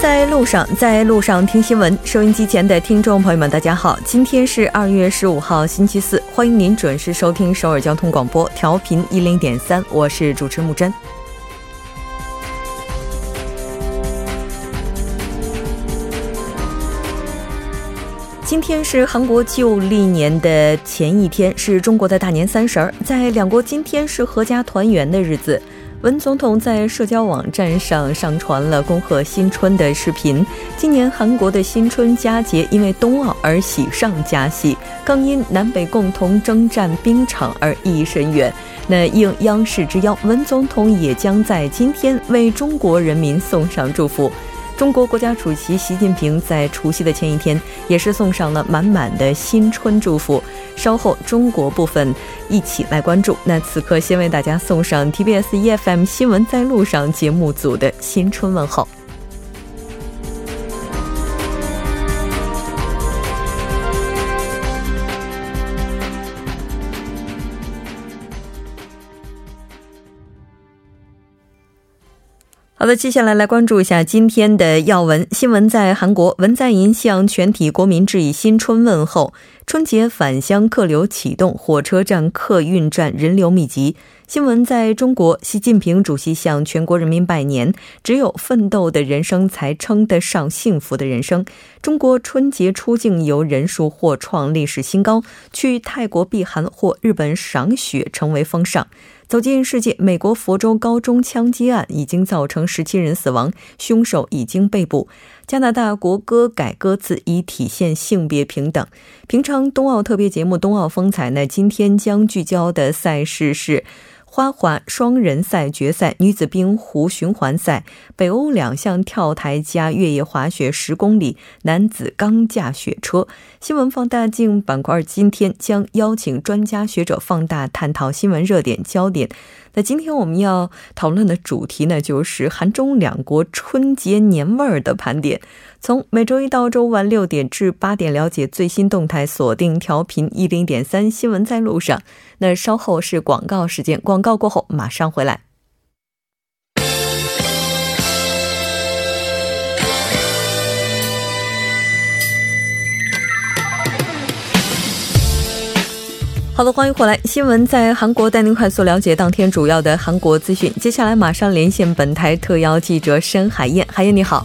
在路上，在路上听新闻。收音机前的听众朋友们，大家好，今天是二月十五号，星期四，欢迎您准时收听首尔交通广播，调频一零点三，我是主持木真。今天是韩国旧历年的前一天，是中国的大年三十儿，在两国今天是阖家团圆的日子。文总统在社交网站上上传了恭贺新春的视频。今年韩国的新春佳节因为冬奥而喜上加喜，更因南北共同征战冰场而意义深远。那应央视之邀，文总统也将在今天为中国人民送上祝福。中国国家主席习近平在除夕的前一天，也是送上了满满的新春祝福。稍后中国部分一起来关注。那此刻先为大家送上 TBS EFM 新闻在路上节目组的新春问候。好的，接下来来关注一下今天的要闻新闻。在韩国，文在寅向全体国民致以新春问候。春节返乡客流启动，火车站、客运站人流密集。新闻在中国，习近平主席向全国人民拜年：“只有奋斗的人生，才称得上幸福的人生。”中国春节出境游人数或创历史新高，去泰国避寒或日本赏雪成为风尚。走进世界，美国佛州高中枪击案已经造成十七人死亡，凶手已经被捕。加拿大国歌改歌词以体现性别平等。平昌冬奥特别节目《冬奥风采》呢，今天将聚焦的赛事是。花滑双人赛决赛、女子冰壶循环赛、北欧两项跳台加越野滑雪十公里、男子钢架雪车。新闻放大镜板块今天将邀请专家学者放大探讨新闻热点焦点。那今天我们要讨论的主题呢，就是韩中两国春节年味儿的盘点。从每周一到周五晚六点至八点，了解最新动态，锁定调频一零点三新闻在路上。那稍后是广告时间，广告过后马上回来。好的，欢迎回来。新闻在韩国带您快速了解当天主要的韩国资讯。接下来马上连线本台特邀记者申海燕。海燕你好，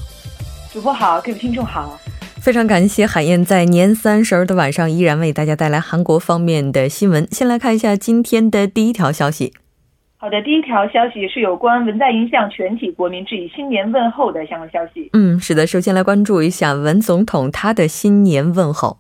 主播好，各位听众好。非常感谢海燕在年三十的晚上依然为大家带来韩国方面的新闻。先来看一下今天的第一条消息。好的，第一条消息是有关文在寅向全体国民致以新年问候的相关消息。嗯，是的，首先来关注一下文总统他的新年问候。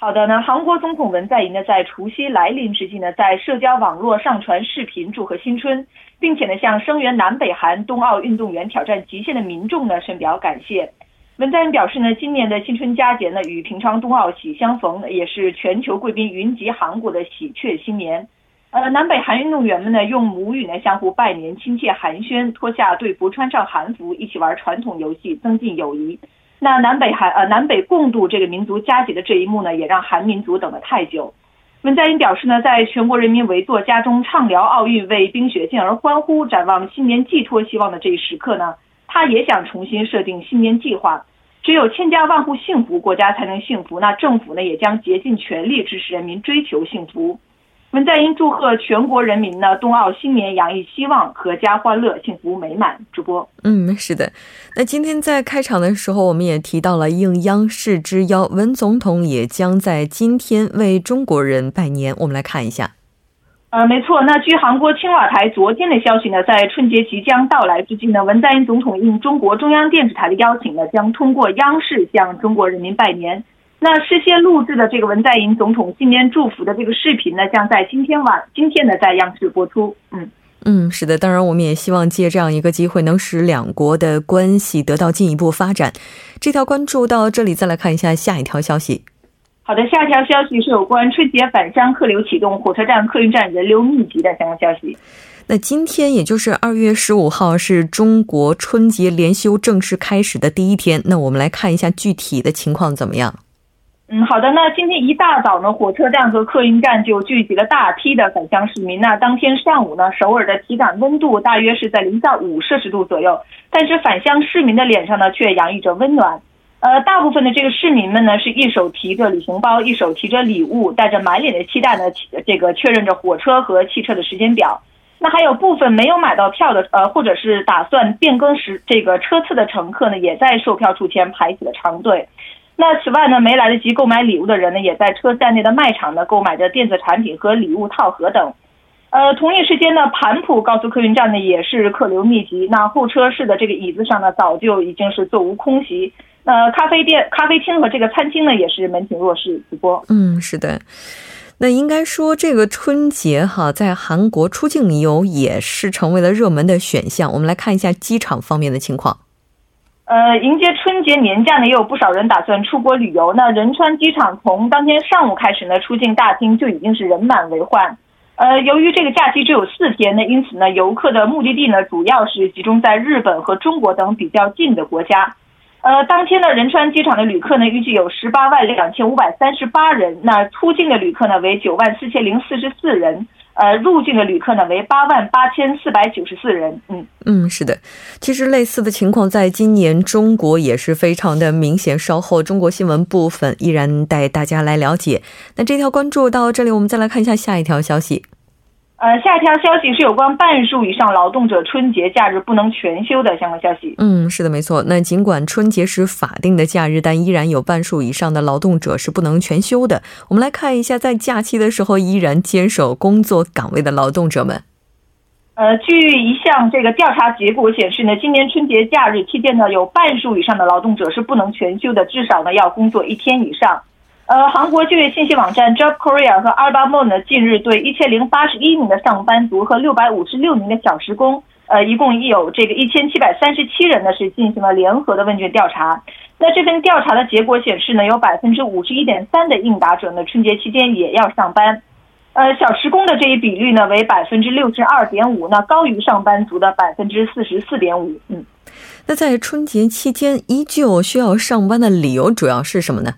好的，那韩国总统文在寅呢，在除夕来临之际呢，在社交网络上传视频祝贺新春，并且呢，向声援南北韩冬奥运动员挑战极限的民众呢，深表感谢。文在寅表示呢，今年的新春佳节呢，与平昌冬奥喜相逢，也是全球贵宾云集韩国的喜鹊新年。呃，南北韩运动员们呢，用母语呢相互拜年，亲切寒暄，脱下队服，穿上韩服，一起玩传统游戏，增进友谊。那南北韩呃南北共度这个民族佳节的这一幕呢，也让韩民族等了太久。文在寅表示呢，在全国人民围坐家中畅聊奥运，为冰雪健儿欢呼，展望新年寄托希望的这一时刻呢，他也想重新设定新年计划。只有千家万户幸福，国家才能幸福。那政府呢，也将竭尽全力支持人民追求幸福。文在寅祝贺全国人民呢，冬奥新年洋溢希望，阖家欢乐，幸福美满。主播，嗯，是的。那今天在开场的时候，我们也提到了应央视之邀，文总统也将在今天为中国人拜年。我们来看一下。呃，没错。那据韩国青瓦台昨天的消息呢，在春节即将到来之际呢，文在寅总统应中国中央电视台的邀请呢，将通过央视向中国人民拜年。那事先录制的这个文在寅总统新年祝福的这个视频呢，将在今天晚今天呢在央视播出。嗯嗯，是的，当然我们也希望借这样一个机会，能使两国的关系得到进一步发展。这条关注到这里，再来看一下下一条消息。好的，下一条消息是有关春节返乡客流启动，火车站、客运站人流密集的相关消息。那今天也就是二月十五号，是中国春节连休正式开始的第一天。那我们来看一下具体的情况怎么样。嗯，好的。那今天一大早呢，火车站和客运站就聚集了大批的返乡市民。那当天上午呢，首尔的体感温度大约是在零下五摄氏度左右，但是返乡市民的脸上呢，却洋溢着温暖。呃，大部分的这个市民们呢，是一手提着旅行包，一手提着礼物，带着满脸的期待呢，这个确认着火车和汽车的时间表。那还有部分没有买到票的，呃，或者是打算变更时这个车次的乘客呢，也在售票处前排起了长队。那此外呢，没来得及购买礼物的人呢，也在车站内的卖场呢购买着电子产品和礼物套盒等。呃，同一时间呢，盘浦高速客运站呢也是客流密集，那候车室的这个椅子上呢，早就已经是座无空席。那咖啡店、咖啡厅和这个餐厅呢，也是门庭若市。主播，嗯，是的。那应该说，这个春节哈，在韩国出境游也是成为了热门的选项。我们来看一下机场方面的情况。呃，迎接春节年假呢，也有不少人打算出国旅游。那仁川机场从当天上午开始呢，出境大厅就已经是人满为患。呃，由于这个假期只有四天，那因此呢，游客的目的地呢，主要是集中在日本和中国等比较近的国家。呃，当天的仁川机场的旅客呢，预计有十八万两千五百三十八人。那出境的旅客呢，为九万四千零四十四人。呃，入境的旅客呢为八万八千四百九十四人。嗯嗯，是的，其实类似的情况在今年中国也是非常的明显。稍后中国新闻部分依然带大家来了解。那这条关注到这里，我们再来看一下下一条消息。呃，下一条消息是有关半数以上劳动者春节假日不能全休的相关消息。嗯，是的，没错。那尽管春节是法定的假日，但依然有半数以上的劳动者是不能全休的。我们来看一下，在假期的时候依然坚守工作岗位的劳动者们。呃，据一项这个调查结果显示呢，今年春节假日期间呢，有半数以上的劳动者是不能全休的，至少呢要工作一天以上。呃，韩国就业信息网站 Job Korea 和 Alibaba 呢，近日对一千零八十一名的上班族和六百五十六名的小时工，呃，一共有这个一千七百三十七人呢，是进行了联合的问卷调查。那这份调查的结果显示呢，有百分之五十一点三的应答者呢，春节期间也要上班。呃，小时工的这一比率呢，为百分之六十二点五，那高于上班族的百分之四十四点五。嗯，那在春节期间依旧需要上班的理由主要是什么呢？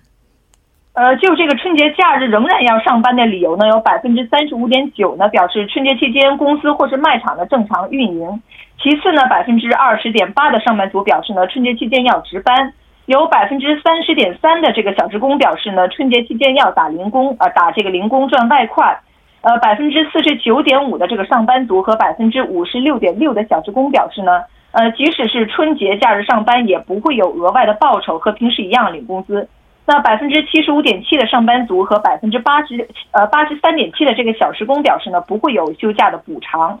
呃，就这个春节假日仍然要上班的理由呢，有百分之三十五点九呢表示春节期间公司或是卖场的正常运营。其次呢，百分之二十点八的上班族表示呢，春节期间要值班。有百分之三十点三的这个小职工表示呢，春节期间要打零工，呃，打这个零工赚外快。呃，百分之四十九点五的这个上班族和百分之五十六点六的小职工表示呢，呃，即使是春节假日上班，也不会有额外的报酬，和平时一样领工资。那百分之七十五点七的上班族和百分之八十呃八十三点七的这个小时工表示呢，不会有休假的补偿。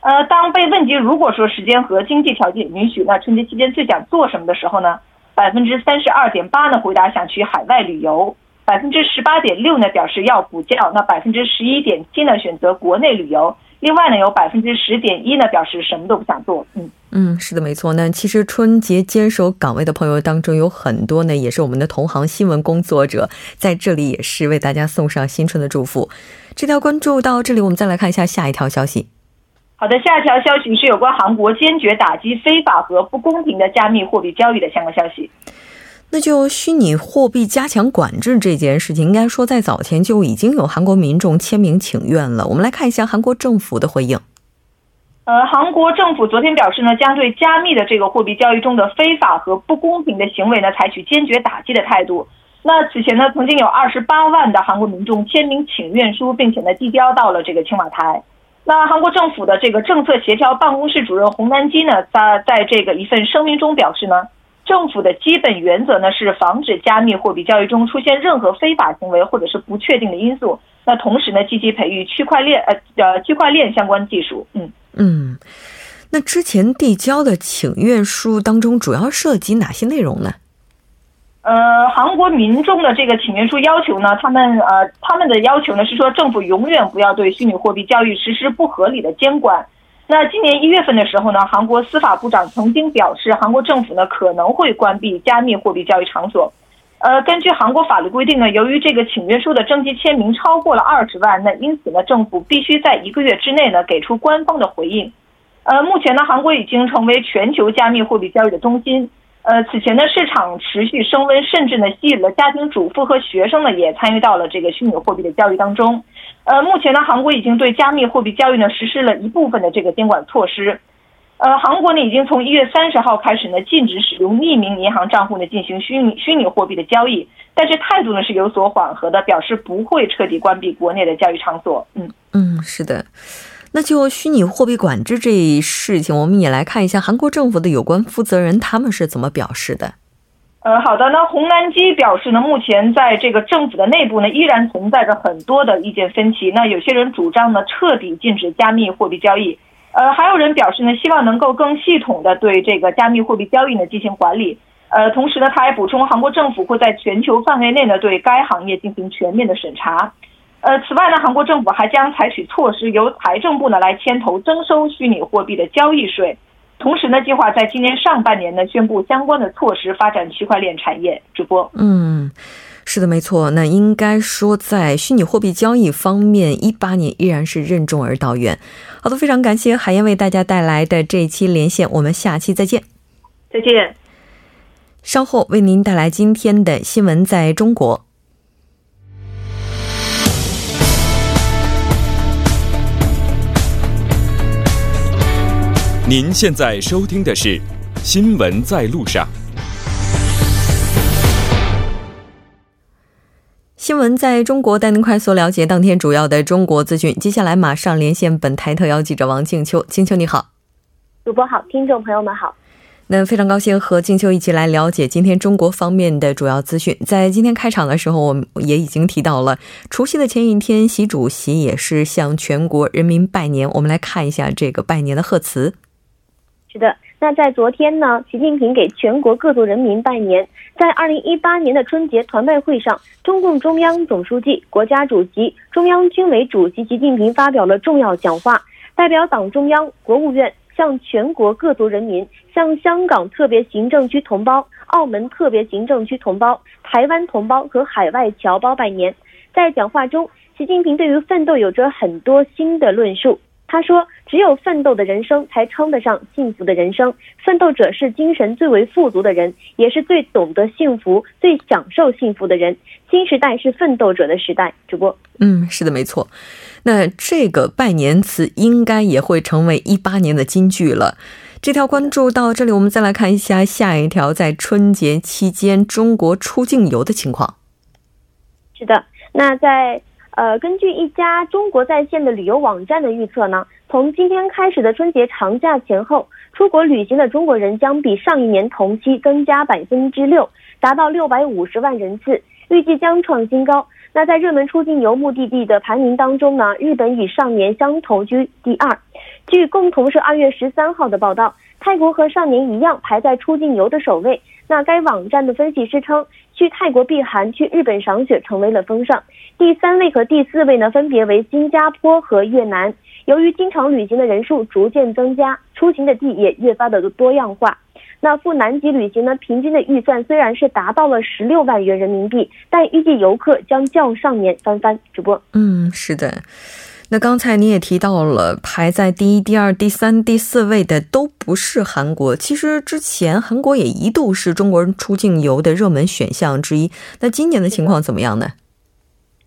呃，当被问及如果说时间和经济条件允许，那春节期间最想做什么的时候呢，百分之三十二点八呢回答想去海外旅游，百分之十八点六呢表示要补觉，那百分之十一点七呢选择国内旅游。另外呢，有百分之十点一呢表示什么都不想做。嗯嗯，是的，没错。那其实春节坚守岗位的朋友当中有很多呢，也是我们的同行新闻工作者，在这里也是为大家送上新春的祝福。这条关注到这里，我们再来看一下下一条消息。好的，下一条消息是有关韩国坚决打击非法和不公平的加密货币交易的相关消息。那就虚拟货币加强管制这件事情，应该说在早前就已经有韩国民众签名请愿了。我们来看一下韩国政府的回应。呃，韩国政府昨天表示呢，将对加密的这个货币交易中的非法和不公平的行为呢，采取坚决打击的态度。那此前呢，曾经有二十八万的韩国民众签名请愿书，并且呢，递交到了这个青瓦台。那韩国政府的这个政策协调办公室主任洪南基呢，在在这个一份声明中表示呢。政府的基本原则呢是防止加密货币交易中出现任何非法行为或者是不确定的因素。那同时呢，积极培育区块链呃呃区块链相关技术。嗯嗯，那之前递交的请愿书当中主要涉及哪些内容呢？呃，韩国民众的这个请愿书要求呢，他们呃他们的要求呢是说，政府永远不要对虚拟货币交易实施不合理的监管。那今年一月份的时候呢，韩国司法部长曾经表示，韩国政府呢可能会关闭加密货币交易场所。呃，根据韩国法律规定呢，由于这个请愿书的征集签名超过了二十万，那因此呢，政府必须在一个月之内呢给出官方的回应。呃，目前呢，韩国已经成为全球加密货币交易的中心。呃，此前的市场持续升温，甚至呢吸引了家庭主妇和学生呢也参与到了这个虚拟货币的交易当中。呃，目前呢，韩国已经对加密货币交易呢实施了一部分的这个监管措施。呃，韩国呢已经从一月三十号开始呢禁止使用匿名银行账户呢进行虚拟虚拟货币的交易，但是态度呢是有所缓和的，表示不会彻底关闭国内的交易场所。嗯嗯，是的。那就虚拟货币管制这一事情，我们也来看一下韩国政府的有关负责人他们是怎么表示的。呃，好的，那洪南基表示呢，目前在这个政府的内部呢，依然存在着很多的意见分歧。那有些人主张呢，彻底禁止加密货币交易，呃，还有人表示呢，希望能够更系统的对这个加密货币交易呢进行管理。呃，同时呢，他还补充，韩国政府会在全球范围内呢对该行业进行全面的审查。呃，此外呢，韩国政府还将采取措施，由财政部呢来牵头征收虚拟货币的交易税，同时呢，计划在今年上半年呢宣布相关的措施，发展区块链产业。主播，嗯，是的，没错。那应该说，在虚拟货币交易方面，一八年依然是任重而道远。好的，非常感谢海燕为大家带来的这一期连线，我们下期再见。再见。稍后为您带来今天的新闻在中国。您现在收听的是《新闻在路上》。新闻在中国带您快速了解当天主要的中国资讯。接下来马上连线本台特邀记者王静秋。静秋你好，主播好，听众朋友们好。那非常高兴和静秋一起来了解今天中国方面的主要资讯。在今天开场的时候，我们也已经提到了除夕的前一天，习主席也是向全国人民拜年。我们来看一下这个拜年的贺词。是的，那在昨天呢，习近平给全国各族人民拜年。在二零一八年的春节团拜会上，中共中央总书记、国家主席、中央军委主席习近平发表了重要讲话，代表党中央、国务院向全国各族人民、向香港特别行政区同胞、澳门特别行政区同胞、台湾同胞和海外侨胞拜年。在讲话中，习近平对于奋斗有着很多新的论述。他说：“只有奋斗的人生才称得上幸福的人生。奋斗者是精神最为富足的人，也是最懂得幸福、最享受幸福的人。新时代是奋斗者的时代。”主播，嗯，是的，没错。那这个拜年词应该也会成为一八年的金句了。这条关注到这里，我们再来看一下下一条，在春节期间中国出境游的情况。是的，那在。呃，根据一家中国在线的旅游网站的预测呢，从今天开始的春节长假前后，出国旅行的中国人将比上一年同期增加百分之六，达到六百五十万人次，预计将创新高。那在热门出境游目的地的排名当中呢，日本与上年相同居第二。据共同社二月十三号的报道，泰国和上年一样排在出境游的首位。那该网站的分析师称，去泰国避寒、去日本赏雪成为了风尚。第三位和第四位呢，分别为新加坡和越南。由于经常旅行的人数逐渐增加，出行的地也越发的多样化。那赴南极旅行呢，平均的预算虽然是达到了十六万元人民币，但预计游客将较上年翻番。主播，嗯，是的。那刚才你也提到了，排在第一、第二、第三、第四位的都不是韩国。其实之前韩国也一度是中国人出境游的热门选项之一。那今年的情况怎么样呢？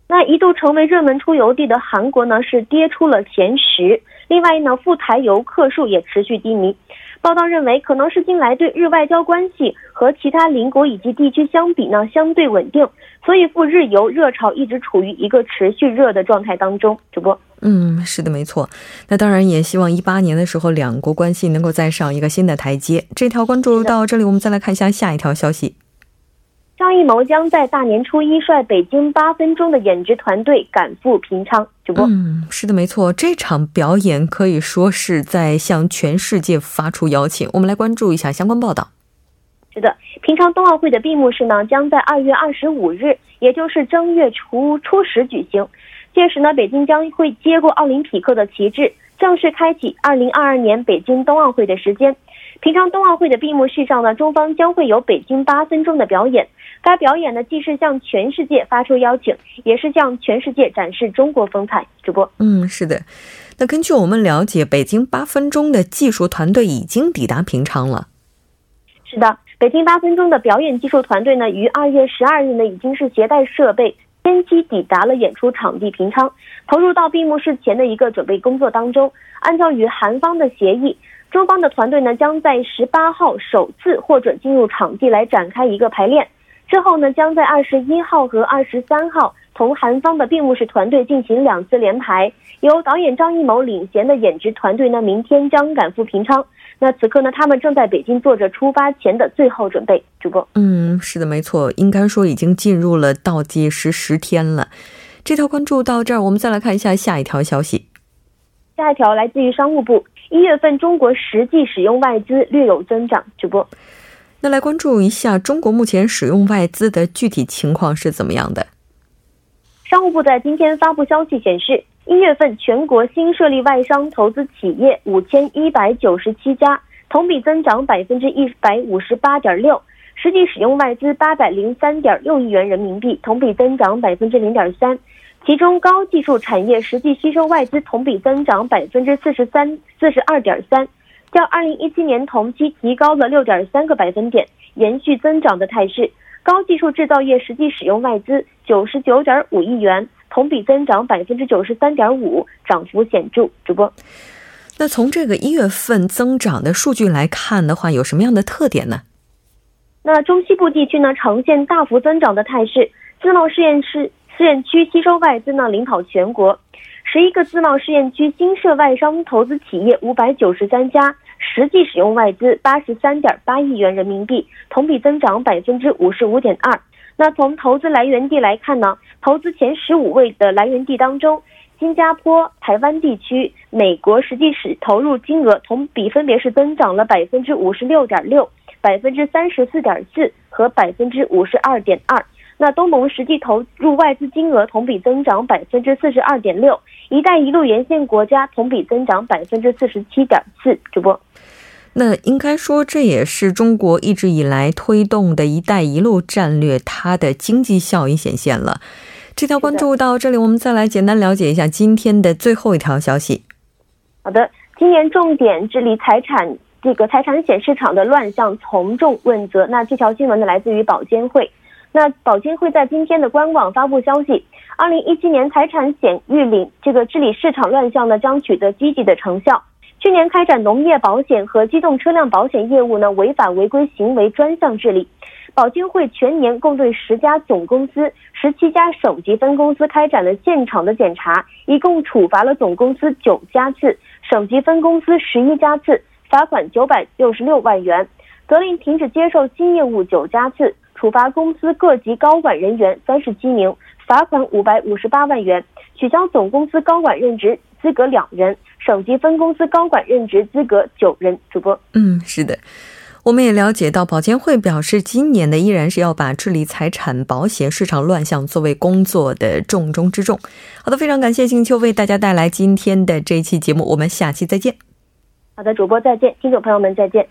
那一度成为热门出游地的韩国呢，是跌出了前十。另外呢，赴台游客数也持续低迷。报道认为，可能是近来对日外交关系和其他邻国以及地区相比呢相对稳定，所以赴日游热潮一直处于一个持续热的状态当中。主播，嗯，是的，没错。那当然也希望一八年的时候两国关系能够再上一个新的台阶。这条关注到这里，我们再来看一下下一条消息。张艺谋将在大年初一率北京八分钟的演职团队赶赴平昌。主播，嗯，是的，没错，这场表演可以说是在向全世界发出邀请。我们来关注一下相关报道。是的，平昌冬奥会的闭幕式呢，将在二月二十五日，也就是正月初初十举行。届时呢，北京将会接过奥林匹克的旗帜，正式开启二零二二年北京冬奥会的时间。平昌冬奥会的闭幕式上呢，中方将会有北京八分钟的表演。该表演呢，既是向全世界发出邀请，也是向全世界展示中国风采。主播，嗯，是的。那根据我们了解，北京八分钟的技术团队已经抵达平昌了。是的，北京八分钟的表演技术团队呢，于二月十二日呢，已经是携带设备先机抵达了演出场地平昌，投入到闭幕式前的一个准备工作当中。按照与韩方的协议，中方的团队呢，将在十八号首次获准进入场地来展开一个排练，之后呢，将在二十一号和二十三号。同韩方的闭幕式团队进行两次联排，由导演张艺谋领衔的演职团队呢，明天将赶赴平昌。那此刻呢，他们正在北京做着出发前的最后准备。主播，嗯，是的，没错，应该说已经进入了倒计时十天了。这条关注到这儿，我们再来看一下下一条消息。下一条来自于商务部，一月份中国实际使用外资略有增长。主播，那来关注一下中国目前使用外资的具体情况是怎么样的？商务部在今天发布消息显示，一月份全国新设立外商投资企业五千一百九十七家，同比增长百分之一百五十八点六，实际使用外资八百零三点六亿元人民币，同比增长百分之零点三。其中高技术产业实际吸收外资同比增长百分之四十三四十二点三，较二零一七年同期提高了六点三个百分点，延续增长的态势。高技术制造业实际使用外资九十九点五亿元，同比增长百分之九十三点五，涨幅显著。主播，那从这个一月份增长的数据来看的话，有什么样的特点呢？那中西部地区呢，呈现大幅增长的态势，自贸试验室试验区吸收外资呢，领跑全国，十一个自贸试验区新设外商投资企业五百九十三家。实际使用外资八十三点八亿元人民币，同比增长百分之五十五点二。那从投资来源地来看呢？投资前十五位的来源地当中，新加坡、台湾地区、美国实际使投入金额同比分别是增长了百分之五十六点六、百分之三十四点四和百分之五十二点二。那东盟实际投入外资金额同比增长百分之四十二点六，一带一路沿线国家同比增长百分之四十七点四。主播，那应该说这也是中国一直以来推动的一带一路战略，它的经济效益显现了。这条关注到这里，我们再来简单了解一下今天的最后一条消息。好的，今年重点治理财产这个财产险市场的乱象，从重问责。那这条新闻呢，来自于保监会。那保监会在今天的官网发布消息，二零一七年财产险预领这个治理市场乱象呢，将取得积极的成效。去年开展农业保险和机动车辆保险业务呢，违法违规行为专项治理。保监会全年共对十家总公司、十七家省级分公司开展了现场的检查，一共处罚了总公司九家次，省级分公司十一家次，罚款九百六十六万元，责令停止接受新业务九家次。处罚公司各级高管人员三十七名，罚款五百五十八万元；取消总公司高管任职资格两人，省级分公司高管任职资格九人。主播，嗯，是的，我们也了解到，保监会表示，今年呢依然是要把治理财产保险市场乱象作为工作的重中之重。好的，非常感谢静秋为大家带来今天的这一期节目，我们下期再见。好的，主播再见，听众朋友们再见。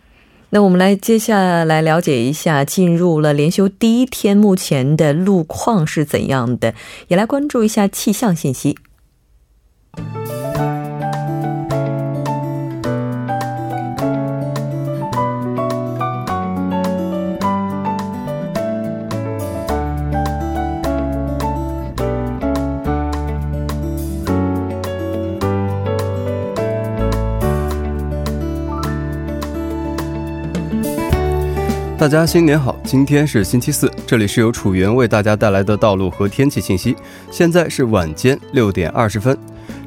那我们来接下来了解一下，进入了连休第一天，目前的路况是怎样的？也来关注一下气象信息。大家新年好！今天是星期四，这里是由楚源为大家带来的道路和天气信息。现在是晚间六点二十分，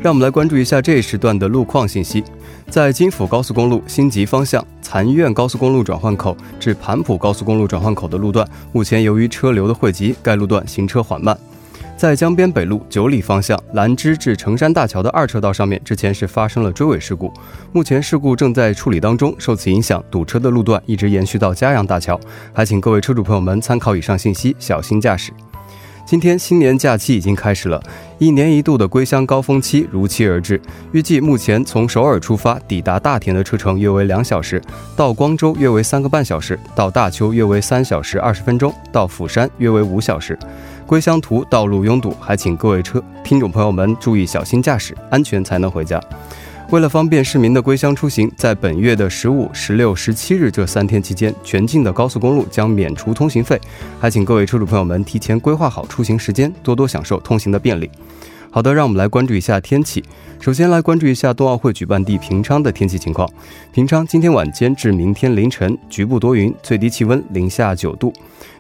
让我们来关注一下这一时段的路况信息。在金府高速公路新集方向残院高速公路转换口至盘浦高速公路转换口的路段，目前由于车流的汇集，该路段行车缓慢。在江边北路九里方向兰芝至成山大桥的二车道上面，之前是发生了追尾事故，目前事故正在处理当中。受此影响，堵车的路段一直延续到嘉阳大桥，还请各位车主朋友们参考以上信息，小心驾驶。今天新年假期已经开始了，一年一度的归乡高峰期如期而至。预计目前从首尔出发抵达大田的车程约为两小时，到光州约为三个半小时，到大邱约为三小时二十分钟，到釜山约为五小时。归乡途道路拥堵，还请各位车听众朋友们注意小心驾驶，安全才能回家。为了方便市民的归乡出行，在本月的十五、十六、十七日这三天期间，全境的高速公路将免除通行费，还请各位车主朋友们提前规划好出行时间，多多享受通行的便利。好的，让我们来关注一下天气。首先来关注一下冬奥会举办地平昌的天气情况。平昌今天晚间至明天凌晨局部多云，最低气温零下九度；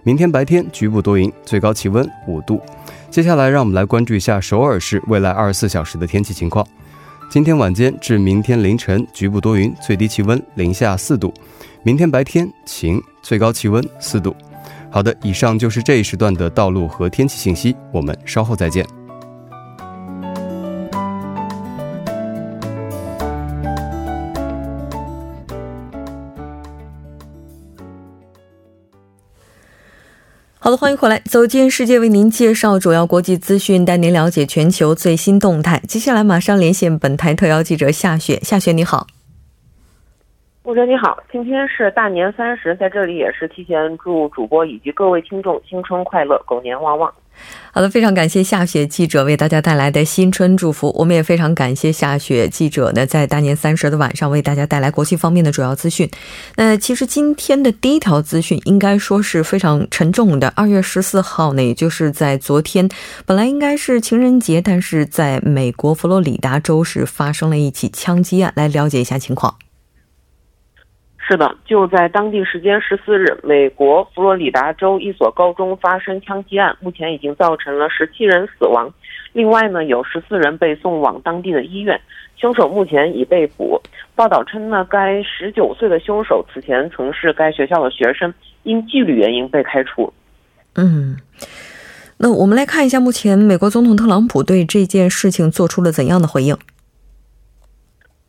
明天白天局部多云，最高气温五度。接下来让我们来关注一下首尔市未来二十四小时的天气情况。今天晚间至明天凌晨，局部多云，最低气温零下四度；明天白天晴，最高气温四度。好的，以上就是这一时段的道路和天气信息，我们稍后再见。好的，欢迎回来，走进世界，为您介绍主要国际资讯，带您了解全球最新动态。接下来马上连线本台特邀记者夏雪，夏雪你好。穆哲你好，今天是大年三十，在这里也是提前祝主播以及各位听众新春快乐，狗年旺旺。好的，非常感谢夏雪记者为大家带来的新春祝福。我们也非常感谢夏雪记者呢，在大年三十的晚上为大家带来国际方面的主要资讯。那其实今天的第一条资讯应该说是非常沉重的。二月十四号呢，也就是在昨天，本来应该是情人节，但是在美国佛罗里达州是发生了一起枪击案。来了解一下情况。是的，就在当地时间十四日，美国佛罗里达州一所高中发生枪击案，目前已经造成了十七人死亡，另外呢有十四人被送往当地的医院，凶手目前已被捕。报道称呢，该十九岁的凶手此前曾是该学校的学生，因纪律原因被开除。嗯，那我们来看一下，目前美国总统特朗普对这件事情做出了怎样的回应？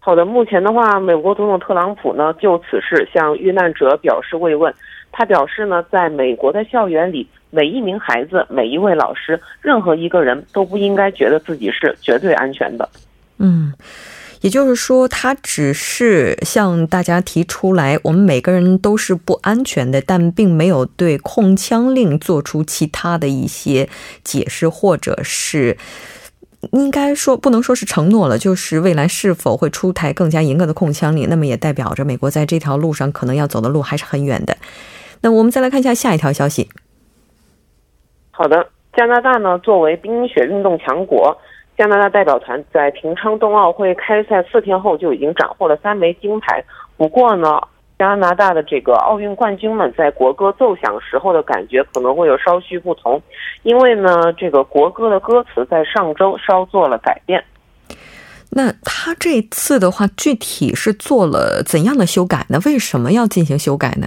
好的，目前的话，美国总统特朗普呢就此事向遇难者表示慰问。他表示呢，在美国的校园里，每一名孩子、每一位老师、任何一个人都不应该觉得自己是绝对安全的。嗯，也就是说，他只是向大家提出来，我们每个人都是不安全的，但并没有对控枪令做出其他的一些解释，或者是。应该说不能说是承诺了，就是未来是否会出台更加严格的控枪令，那么也代表着美国在这条路上可能要走的路还是很远的。那我们再来看一下下一条消息。好的，加拿大呢作为冰雪运动强国，加拿大代表团在平昌冬奥会开赛四天后就已经斩获了三枚金牌。不过呢。加拿大的这个奥运冠军们在国歌奏响时候的感觉可能会有稍许不同，因为呢，这个国歌的歌词在上周稍做了改变。那他这次的话，具体是做了怎样的修改呢？为什么要进行修改呢？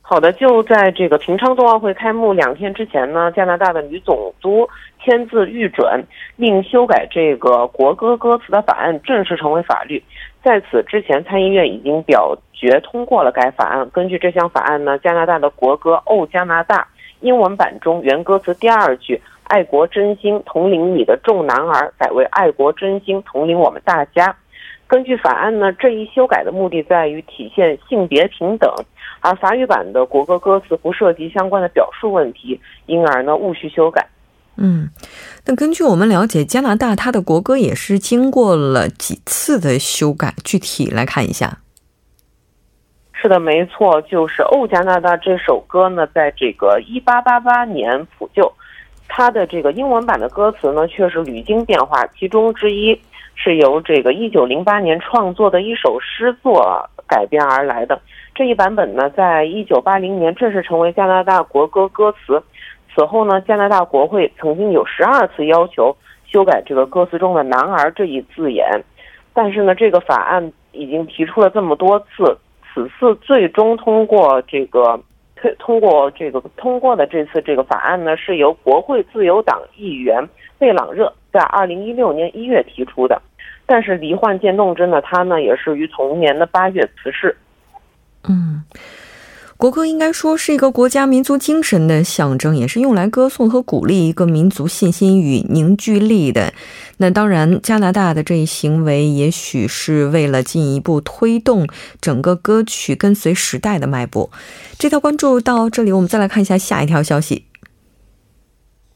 好的，就在这个平昌冬奥会开幕两天之前呢，加拿大的女总督签字预准，令修改这个国歌歌词的法案正式成为法律。在此之前，参议院已经表决通过了该法案。根据这项法案呢，加拿大的国歌《哦加拿大》英文版中原歌词第二句“爱国真心统领你的众男儿”改为“爱国真心统领我们大家”。根据法案呢，这一修改的目的在于体现性别平等，而法语版的国歌歌词不涉及相关的表述问题，因而呢无需修改。嗯，那根据我们了解，加拿大它的国歌也是经过了几次的修改，具体来看一下。是的，没错，就是《哦加拿大》这首歌呢，在这个一八八八年普救，它的这个英文版的歌词呢却是屡经变化，其中之一是由这个一九零八年创作的一首诗作改编而来的。这一版本呢，在一九八零年正式成为加拿大国歌歌词。此后呢，加拿大国会曾经有十二次要求修改这个歌词中的“男儿”这一字眼，但是呢，这个法案已经提出了这么多次，此次最终通过这个推通过这个通过的这次这个法案呢，是由国会自由党议员贝朗热在二零一六年一月提出的，但是罹患渐冻症的他呢，也是于同年的八月辞世。嗯。国歌应该说是一个国家民族精神的象征，也是用来歌颂和鼓励一个民族信心与凝聚力的。那当然，加拿大的这一行为也许是为了进一步推动整个歌曲跟随时代的脉搏。这条关注到这里，我们再来看一下下一条消息。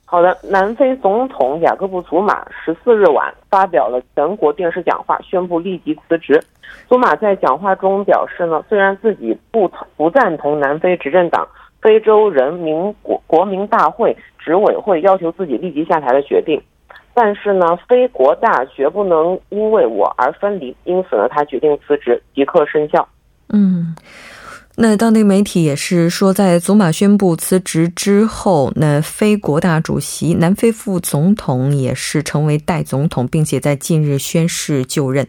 好的，南非总统雅各布·祖马十四日晚发表了全国电视讲话，宣布立即辞职。祖马在讲话中表示呢，虽然自己不不赞同南非执政党非洲人民国国民大会执委会要求自己立即下台的决定，但是呢，非国大绝不能因为我而分离，因此呢，他决定辞职，即刻生效。嗯。那当地媒体也是说，在祖马宣布辞职之后，那非国大主席南非副总统也是成为代总统，并且在近日宣誓就任。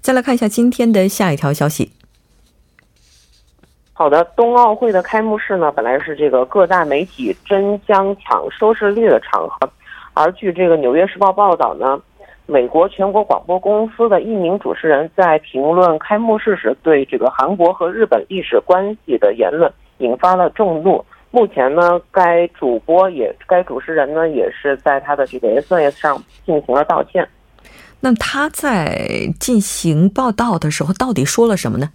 再来看一下今天的下一条消息。好的，冬奥会的开幕式呢，本来是这个各大媒体争相抢收视率的场合，而据这个《纽约时报》报道呢。美国全国广播公司的一名主持人在评论开幕式时，对这个韩国和日本历史关系的言论引发了众怒。目前呢，该主播也，该主持人呢，也是在他的这个 SNS 上进行了道歉。那他在进行报道的时候，到底说了什么呢？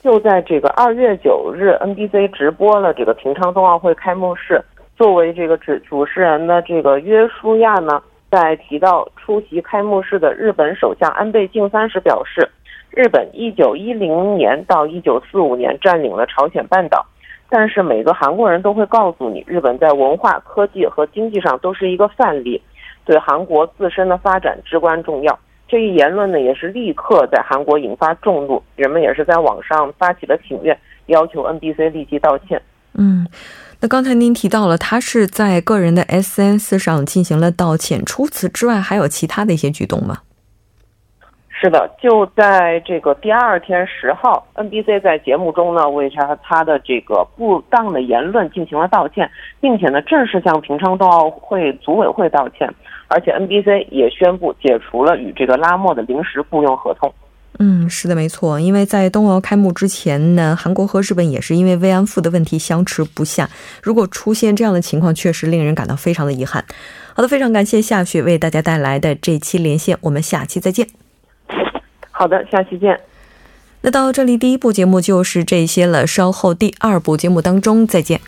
就在这个二月九日，NBC 直播了这个平昌冬奥会开幕式。作为这个主主持人的这个约书亚呢？在提到出席开幕式的日本首相安倍晋三时，表示，日本一九一零年到一九四五年占领了朝鲜半岛，但是每个韩国人都会告诉你，日本在文化、科技和经济上都是一个范例，对韩国自身的发展至关重要。这一言论呢，也是立刻在韩国引发众怒，人们也是在网上发起了请愿，要求 NBC 立即道歉。嗯。那刚才您提到了，他是在个人的 SNS 上进行了道歉。除此之外，还有其他的一些举动吗？是的，就在这个第二天十号，NBC 在节目中呢，为他他的这个不当的言论进行了道歉，并且呢，正式向平昌冬奥会组委会道歉。而且 NBC 也宣布解除了与这个拉莫的临时雇佣合同。嗯，是的，没错。因为在冬奥开幕之前呢，韩国和日本也是因为慰安妇的问题相持不下。如果出现这样的情况，确实令人感到非常的遗憾。好的，非常感谢夏雪为大家带来的这期连线，我们下期再见。好的，下期见。那到这里，第一部节目就是这些了。稍后第二部节目当中再见。